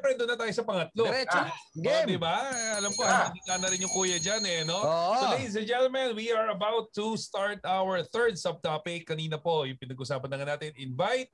pangatlo. Diretso. Ah, Game. Oh, di ba? Alam ko, Ah. hindi ka na rin yung kuya dyan eh, no? Oo. So ladies and gentlemen, we are about to start our third subtopic. Kanina po, yung pinag-usapan na nga natin, invite,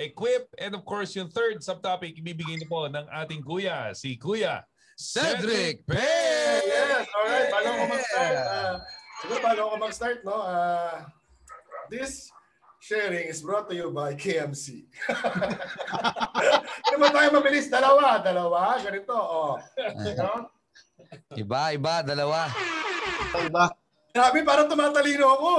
equip, and of course, yung third subtopic, ibibigay na po ng ating kuya, si Kuya Cedric Pay! Yes, yes. Alright, bago ako mag-start, uh, siguro bago ako mag-start, no, uh, this sharing is brought to you by KMC. Ano ba tayo mabilis? Dalawa, dalawa, ganito, oh. No? Iba, iba, dalawa. Grabe, parang tumatalino ako.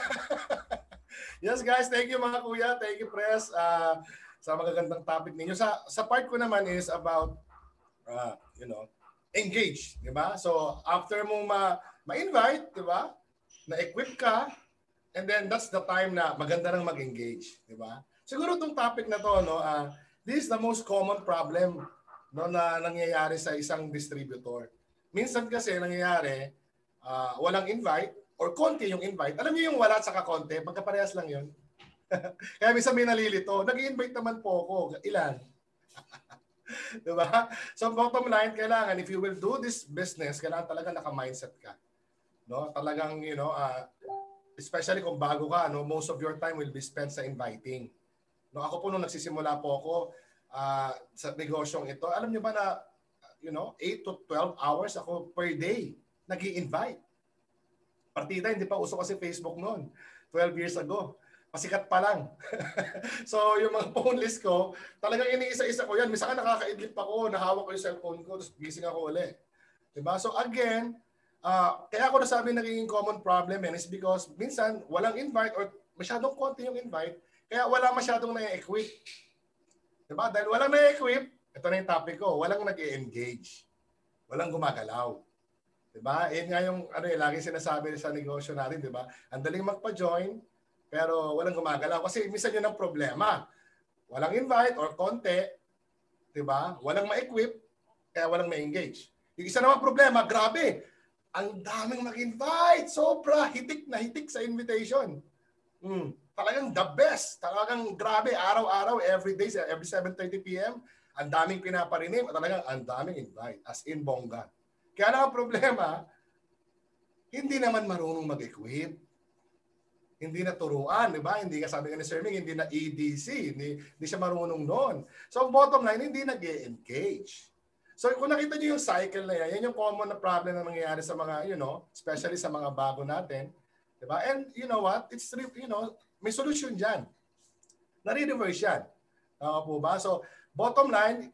yes, guys, thank you mga kuya, thank you press uh, sa magagandang topic ninyo. Sa sa part ko naman is about uh, you know, engage, di ba? So, after mo ma ma-invite, di ba? Na-equip ka, and then that's the time na maganda nang mag-engage, di ba? Siguro tong topic na to, no, uh, this is the most common problem no na nangyayari sa isang distributor. Minsan kasi nangyayari, uh, walang invite or konti yung invite. Alam niyo yung wala saka konti, pagkaparehas lang yun. Kaya minsan may nalilito, nag-invite naman po ako. Ilan? diba? So bottom line, kailangan if you will do this business, kailangan talaga naka-mindset ka. No? Talagang, you know, uh, especially kung bago ka, no, most of your time will be spent sa inviting. No, ako po nung nagsisimula po ako uh, sa negosyong ito, alam niyo ba na you know, 8 to 12 hours ako per day nag invite Partida, hindi pa uso kasi Facebook noon. 12 years ago. Pasikat pa lang. so, yung mga phone list ko, talagang iniisa-isa ko yan. Minsan nakakaidlip ako, nahawak ko yung cellphone ko, tapos gising ako uli. Diba? So, again, uh, kaya ako nasabi naging common problem yan is because minsan walang invite or masyadong konti yung invite, kaya wala masyadong na-equip. Diba? Dahil walang na-equip, ito na yung topic ko, walang nag-engage. Walang gumagalaw. Diba? Yan nga yung ano, eh, lagi sinasabi sa negosyo natin, diba? Ang daling magpa-join, pero walang gumagalaw. Kasi minsan yun ang problema. Walang invite or konti, diba? Walang ma-equip, kaya walang ma-engage. Yung isa naman problema, grabe, ang daming mag-invite. Sobra, hitik na hitik sa invitation. Mm, talagang the best. Talagang grabe, araw-araw, every day, every 7.30 p.m., ang daming pinaparinim at talagang ang daming invite, as in bongga. Kaya lang ang problema, hindi naman marunong mag-equip. Hindi na turuan, di ba? Hindi ka sabi ni Sir Ming, hindi na EDC, hindi, hindi siya marunong noon. So bottom line, hindi nag engage So kung nakita niyo yung cycle na yan, yan yung common na problem na nangyayari sa mga, you know, especially sa mga bago natin. Di ba? And you know what? It's, you know, may solution dyan. Nare-reverse yan. Tama po ba? So, bottom line,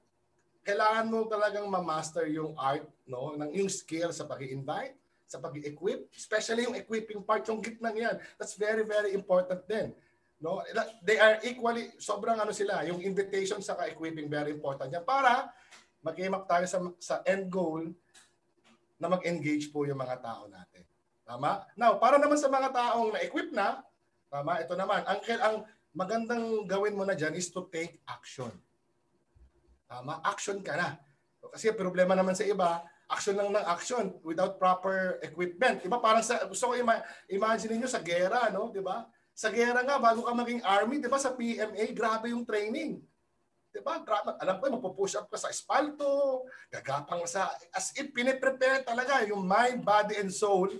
kailangan mo talagang ma-master yung art, no, ng yung skill sa pag-invite, sa pag-equip, especially yung equipping part, yung gitnang yan. That's very, very important din. No? They are equally, sobrang ano sila, yung invitation sa equipping very important yan para mag-aim up tayo sa, sa end goal na mag-engage po yung mga tao natin. Tama? Now, para naman sa mga taong na-equip na, tama, ito naman, ang, ang magandang gawin mo na dyan is to take action. Tama? Action ka na. Kasi problema naman sa iba, action lang ng action without proper equipment. Diba? Parang sa, gusto ko ima- imagine niyo sa gera, no? Diba? Sa gera nga, bago ka maging army, diba sa PMA, grabe yung training. Diba? Grabe, alam ko, magpo-push up ka sa espalto, gagapang sa, as if piniprepare talaga yung mind, body, and soul,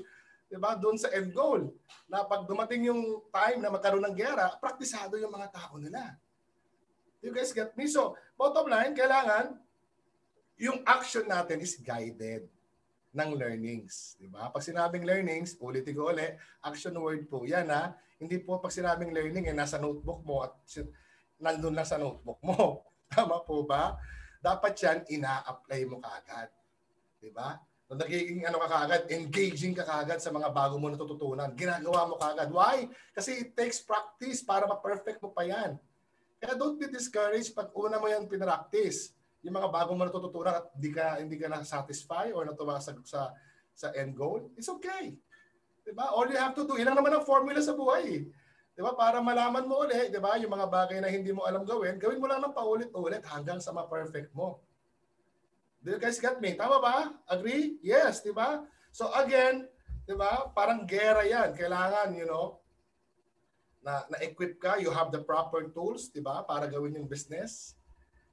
diba? Doon sa end goal. Na pag dumating yung time na magkaroon ng gera, praktisado yung mga tao nila. You guys get me? So, bottom line, kailangan yung action natin is guided ng learnings. Di ba? Pag sinabing learnings, ulitin ko ulit, action word po. Yan ha. Hindi po pag sinabing learning, eh, nasa notebook mo at nandun lang sa notebook mo. Tama po ba? Dapat yan, ina-apply mo kaagad. Di ba? Kung nagiging ano ka kaagad, engaging ka kaagad sa mga bago mo natututunan. Ginagawa mo kaagad. Why? Kasi it takes practice para ma-perfect mo pa yan. Kaya don't be discouraged pag una mo yan pinractice yung mga bagong mo natututunan at hindi ka hindi ka na satisfy or natuwa sa sa sa end goal, it's okay. 'Di ba? All you have to do, ilang naman ang formula sa buhay. 'Di ba? Para malaman mo ulit, 'di ba? Yung mga bagay na hindi mo alam gawin, gawin mo lang ng paulit-ulit hanggang sa ma-perfect mo. Do you guys get me? Tama ba? Agree? Yes, 'di ba? So again, 'di ba? Parang gera 'yan. Kailangan, you know, na na-equip ka, you have the proper tools, 'di ba? Para gawin yung business.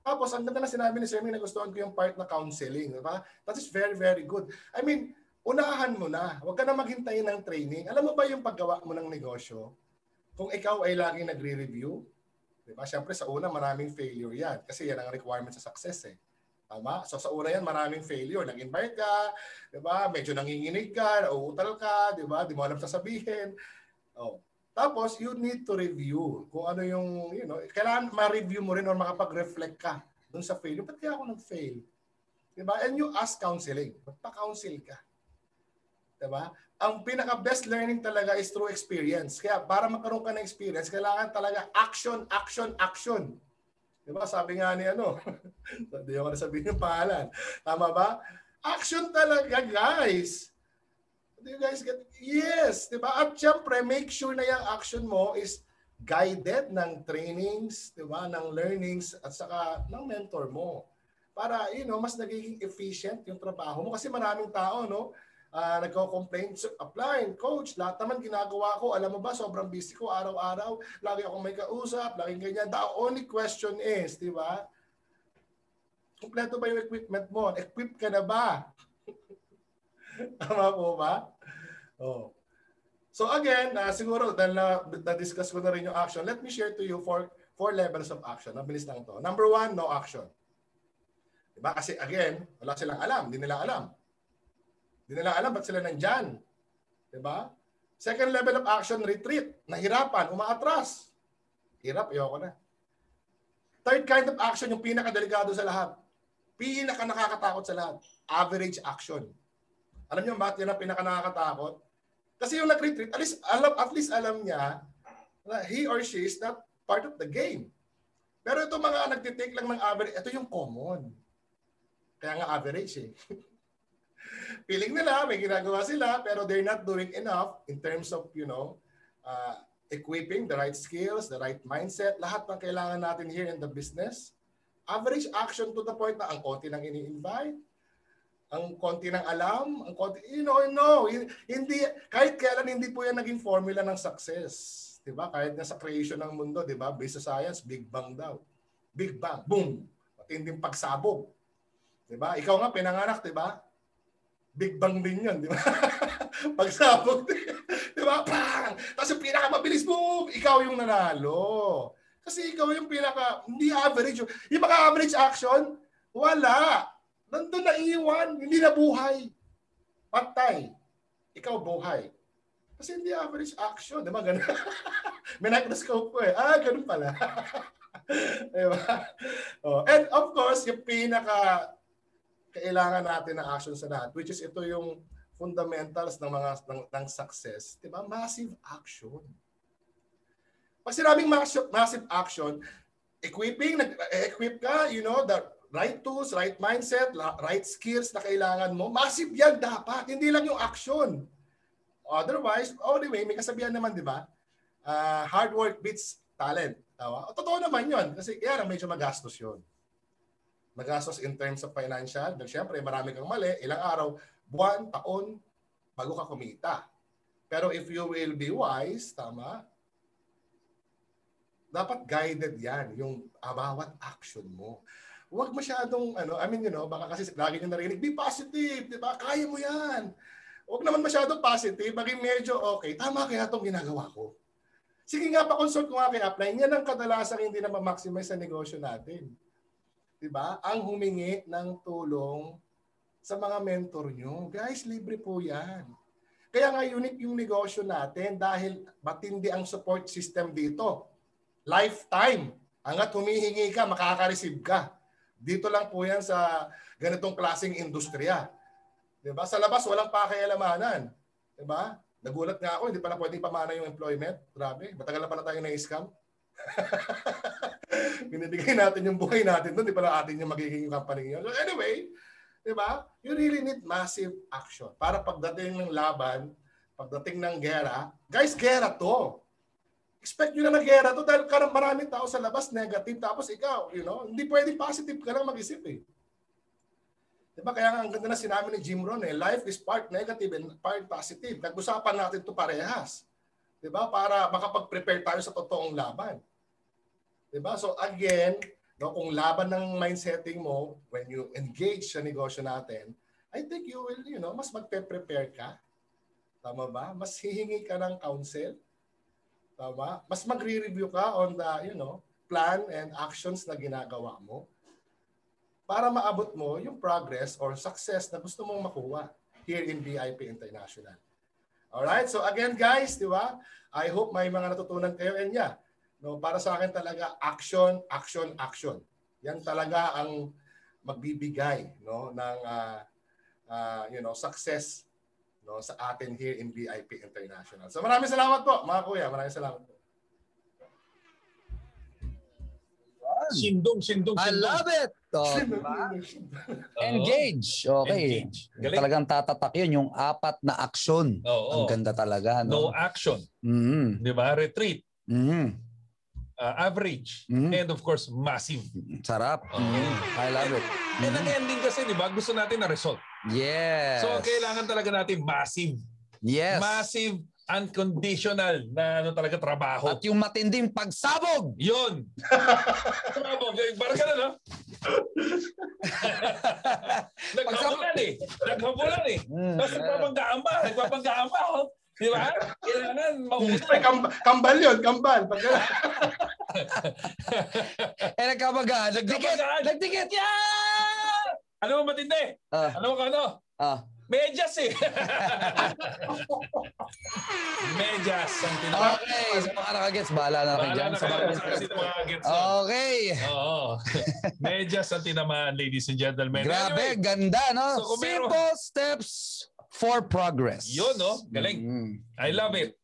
Tapos, ang ganda na sinabi ni Sir Ming, nagustuhan ko yung part na counseling. Di ba? That is very, very good. I mean, unahan mo na. Huwag ka na maghintay ng training. Alam mo ba yung paggawa mo ng negosyo? Kung ikaw ay laging nagre-review, di ba? Siyempre sa una, maraming failure yan. Kasi yan ang requirement sa success eh. Tama? So sa una yan, maraming failure. Nag-invite ka, di ba? Medyo nanginginig ka, nauutal ka, di ba? Di mo alam sasabihin. Oh. Tapos, you need to review kung ano yung, you know, kailangan ma-review mo rin or makapag-reflect ka dun sa failure. Ba't kaya ako nag-fail? Diba? And you ask counseling. Magpa-counsel ka. Diba? Ang pinaka-best learning talaga is through experience. Kaya para magkaroon ka ng experience, kailangan talaga action, action, action. Diba? Sabi nga ni ano, hindi ako nasabihin yung pangalan. Tama ba? Action talaga, guys. Do you guys get Yes, 'di ba? At syempre, make sure na yung action mo is guided ng trainings, 'di ba? Ng learnings at saka ng mentor mo. Para, you know, mas nagiging efficient yung trabaho mo kasi maraming tao, no? Uh, nagko-complain, so, applying, coach, lahat naman ginagawa ko. Alam mo ba, sobrang busy ko araw-araw. Lagi akong may kausap, laging ganyan. The only question is, di ba? Kompleto ba yung equipment mo? Equip ka na ba? Tama po ba? Oh. So again, uh, siguro dahil na, na-discuss ko na rin yung action, let me share to you four, four levels of action. Mabilis lang to. Number one, no action. Diba? Kasi again, wala silang alam. Hindi nila alam. Hindi nila alam ba't sila nandyan. Diba? Second level of action, retreat. Nahirapan, umaatras. Hirap, ayoko na. Third kind of action, yung pinakadelikado sa lahat. Pinaka nakakatakot sa lahat. Average action. Alam niyo bakit yan ang pinaka nakakatakot? Kasi yung nag-retreat, at least alam, at least alam niya na he or she is not part of the game. Pero ito mga nagtitake lang ng average, ito yung common. Kaya nga average eh. Feeling nila, may ginagawa sila, pero they're not doing enough in terms of, you know, uh, equipping the right skills, the right mindset, lahat ng kailangan natin here in the business. Average action to the point na ang konti nang ini-invite, ang konti ng alam, ang konti, you know, no, hindi, kahit kailan hindi po yan naging formula ng success. Di ba? Kahit na sa creation ng mundo, di ba? Based sa science, Big Bang daw. Big Bang, boom! Matinding pagsabog. Di ba? Ikaw nga, pinanganak, di ba? Big Bang din yan, di ba? pagsabog, di ba? Bang! Tapos yung pinakamabilis, boom! Ikaw yung nanalo. Kasi ikaw yung pinaka, hindi average. Yung mga average action, wala. Nandun na iwan, hindi na buhay. Patay. Ikaw buhay. Kasi hindi average action. Di ba? Ganun. May microscope ko eh. Ah, ganun pala. diba? Oh. And of course, yung pinaka kailangan natin na action sa lahat, which is ito yung fundamentals ng mga ng, ng success, 'di ba? Massive action. Pag sinabing massive, massive action, equipping, nag-equip ka, you know, the right tools, right mindset, right skills na kailangan mo, massive yan dapat. Hindi lang yung action. Otherwise, oh, anyway, may kasabihan naman, di ba? Uh, hard work beats talent. Tawa? Totoo naman yon Kasi kaya medyo magastos yon Magastos in terms of financial. Dahil syempre, marami kang mali. Ilang araw, buwan, taon, bago ka kumita. Pero if you will be wise, tama, dapat guided yan, yung uh, bawat action mo huwag masyadong, ano, I mean, you know, baka kasi lagi nyo narinig, be positive, di ba? Kaya mo yan. Huwag naman masyadong positive, maging medyo okay. Tama kaya itong ginagawa ko. Sige nga, pa-consult ko nga kay upline. Yan ang kadalasang hindi na ma-maximize sa negosyo natin. Di ba? Ang humingi ng tulong sa mga mentor nyo. Guys, libre po yan. Kaya nga unique yung negosyo natin dahil matindi ang support system dito. Lifetime. Angat humihingi ka, makaka-receive ka. Dito lang po yan sa ganitong klaseng industriya. 'Di ba? Sa labas walang pakialamanan. 'Di ba? Nagulat nga ako, hindi pala pwedeng pamana yung employment. Grabe, matagal na pala tayo na-scam. Binibigay natin yung buhay natin doon, di pala atin yung magiging company yun. So anyway, di ba? You really need massive action. Para pagdating ng laban, pagdating ng gera, guys, gera to expect nyo na nagyera to dahil karang maraming tao sa labas negative tapos ikaw, you know, hindi pwedeng positive ka lang mag-isip eh. Diba? Kaya nga ang ganda na sinabi ni Jim Rohn eh, life is part negative and part positive. Nag-usapan natin to parehas. Diba? Para makapag-prepare tayo sa totoong laban. Diba? So again, no, kung laban ng mindsetting mo when you engage sa negosyo natin, I think you will, you know, mas magpe-prepare ka. Tama ba? Mas hihingi ka ng counsel. Tama? Mas magre-review ka on the, you know, plan and actions na ginagawa mo para maabot mo yung progress or success na gusto mong makuha here in BIP International. Alright? So again guys, di ba? I hope may mga natutunan kayo and yeah, no, para sa akin talaga action, action, action. Yan talaga ang magbibigay no ng uh, uh, you know success no sa atin here in BIP International. So maraming salamat po mga kuya, maraming salamat po. Sindong, sindong, I sindong. love it! Oh, diba? Engage. Okay. Engage. Galing. Talagang tatatak yun, yung apat na aksyon. Oo. Ang ganda talaga. No No? action. Mm-hmm. Di ba? Retreat. Mm-hmm. Uh, average. Mhm. And of course, massive. Sarap. Oo. Mhm. I love it. And ang Mhm. ending kasi, di ba? Gusto natin na result. Yes. So, kailangan talaga natin massive. Yes. Massive, unconditional na ano talaga trabaho. At yung matinding pagsabog. Yun. Trabaho. Parang ka na, no? Naghabulan eh. Naghabulan eh. Tapos nagpapagkaamba. Nagpapagkaamba. Oh. Di ba? Kailangan mauna. kam- kambal yun, kambal. Pag, Eh, nagkabagaan. Nagdikit. Nagkabagaan. Nagdikit. Yeah! Ano mo matindi? Ah, Ano mo ka ano? ah. Medyas eh. Medyas. Okay, sa mga nakagets, bahala na kayo Bahala dyan. na Sa kayo mga sa kasi mga gets. no? Okay. Oo. Medyas ang tinamaan, ladies and gentlemen. Grabe, Anyway, ganda, no? so kung meron- Simple steps for progress. Yun, no? Galing. Mm. I love it.